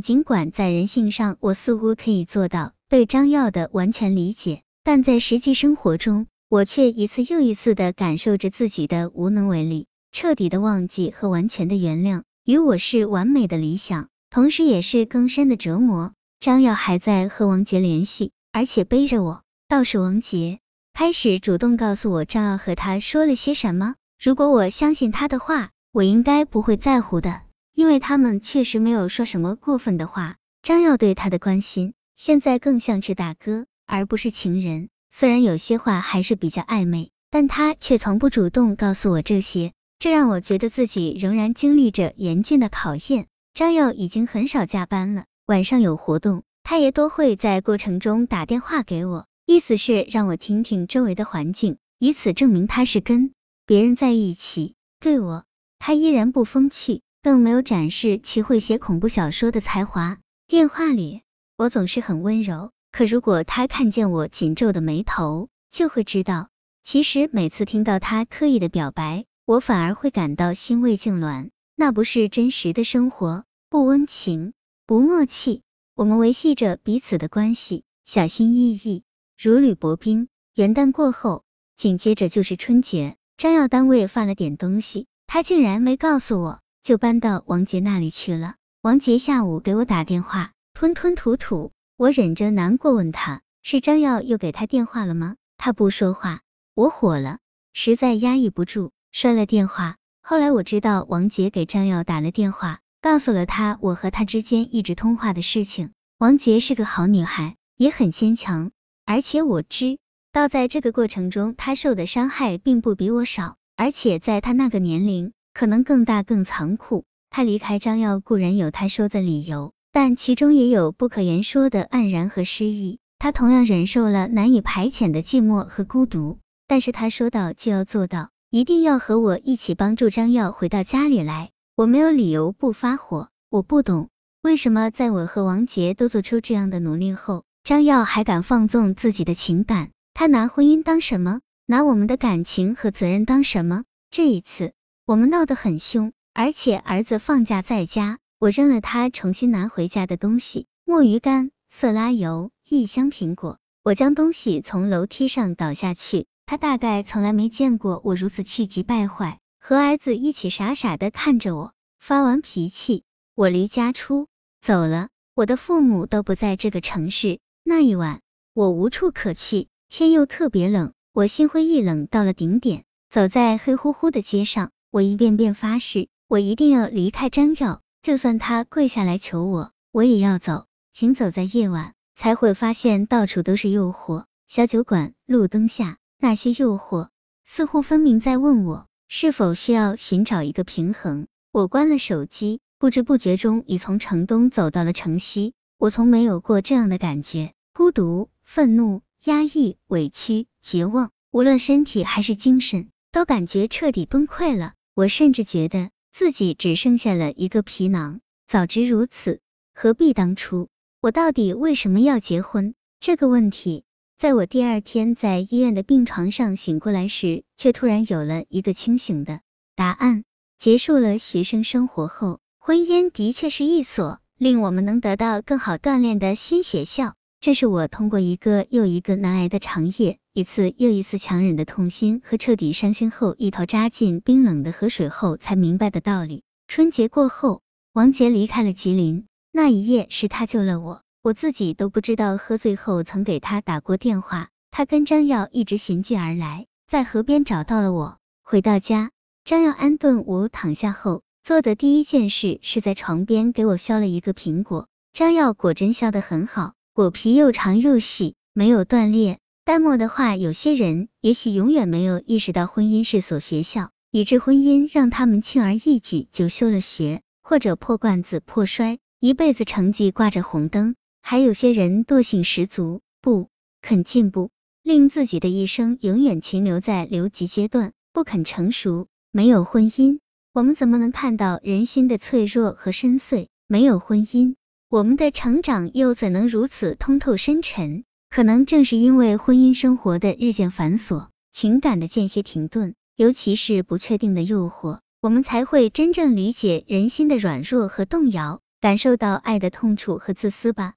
尽管在人性上我似乎可以做到对张耀的完全理解，但在实际生活中，我却一次又一次的感受着自己的无能为力。彻底的忘记和完全的原谅，与我是完美的理想，同时也是更深的折磨。张耀还在和王杰联系，而且背着我。倒是王杰开始主动告诉我张耀和他说了些什么。如果我相信他的话，我应该不会在乎的，因为他们确实没有说什么过分的话。张耀对他的关心，现在更像是大哥，而不是情人。虽然有些话还是比较暧昧，但他却从不主动告诉我这些，这让我觉得自己仍然经历着严峻的考验。张耀已经很少加班了，晚上有活动，他也都会在过程中打电话给我，意思是让我听听周围的环境，以此证明他是跟别人在一起。对我，他依然不风趣，更没有展示其会写恐怖小说的才华。电话里，我总是很温柔。可如果他看见我紧皱的眉头，就会知道，其实每次听到他刻意的表白，我反而会感到心胃痉挛。那不是真实的生活，不温情，不默契。我们维系着彼此的关系，小心翼翼，如履薄冰。元旦过后，紧接着就是春节。张耀单位犯了点东西，他竟然没告诉我，就搬到王杰那里去了。王杰下午给我打电话，吞吞吐吐。我忍着难过问他，是张耀又给他电话了吗？他不说话，我火了，实在压抑不住，摔了电话。后来我知道王杰给张耀打了电话，告诉了他我和他之间一直通话的事情。王杰是个好女孩，也很坚强，而且我知道在这个过程中，他受的伤害并不比我少，而且在他那个年龄，可能更大更残酷。他离开张耀固然有他说的理由。但其中也有不可言说的黯然和失意，他同样忍受了难以排遣的寂寞和孤独。但是他说到就要做到，一定要和我一起帮助张耀回到家里来。我没有理由不发火，我不懂为什么在我和王杰都做出这样的努力后，张耀还敢放纵自己的情感？他拿婚姻当什么？拿我们的感情和责任当什么？这一次我们闹得很凶，而且儿子放假在家。我扔了他重新拿回家的东西：墨鱼干、色拉油、一箱苹果。我将东西从楼梯上倒下去，他大概从来没见过我如此气急败坏，和儿子一起傻傻的看着我。发完脾气，我离家出走了。我的父母都不在这个城市。那一晚，我无处可去，天又特别冷，我心灰意冷到了顶点。走在黑乎乎的街上，我一遍遍发誓，我一定要离开张耀。就算他跪下来求我，我也要走。行走在夜晚，才会发现到处都是诱惑。小酒馆、路灯下，那些诱惑似乎分明在问我，是否需要寻找一个平衡。我关了手机，不知不觉中已从城东走到了城西。我从没有过这样的感觉：孤独、愤怒、压抑、委屈、绝望，无论身体还是精神，都感觉彻底崩溃了。我甚至觉得。自己只剩下了一个皮囊，早知如此，何必当初？我到底为什么要结婚？这个问题，在我第二天在医院的病床上醒过来时，却突然有了一个清醒的答案。结束了学生生活后，婚姻的确是一所令我们能得到更好锻炼的新学校。这是我通过一个又一个难挨的长夜，一次又一次强忍的痛心和彻底伤心后，一头扎进冰冷的河水后才明白的道理。春节过后，王杰离开了吉林，那一夜是他救了我，我自己都不知道喝醉后曾给他打过电话。他跟张耀一直寻迹而来，在河边找到了我。回到家，张耀安顿我躺下后，做的第一件事是在床边给我削了一个苹果。张耀果真削得很好。果皮又长又细，没有断裂。淡漠的话，有些人也许永远没有意识到婚姻是所学校，以致婚姻让他们轻而易举就休了学，或者破罐子破摔，一辈子成绩挂着红灯。还有些人惰性十足，不肯进步，令自己的一生永远停留在留级阶段，不肯成熟。没有婚姻，我们怎么能看到人心的脆弱和深邃？没有婚姻。我们的成长又怎能如此通透深沉？可能正是因为婚姻生活的日渐繁琐，情感的间歇停顿，尤其是不确定的诱惑，我们才会真正理解人心的软弱和动摇。感受到爱的痛楚和自私吧。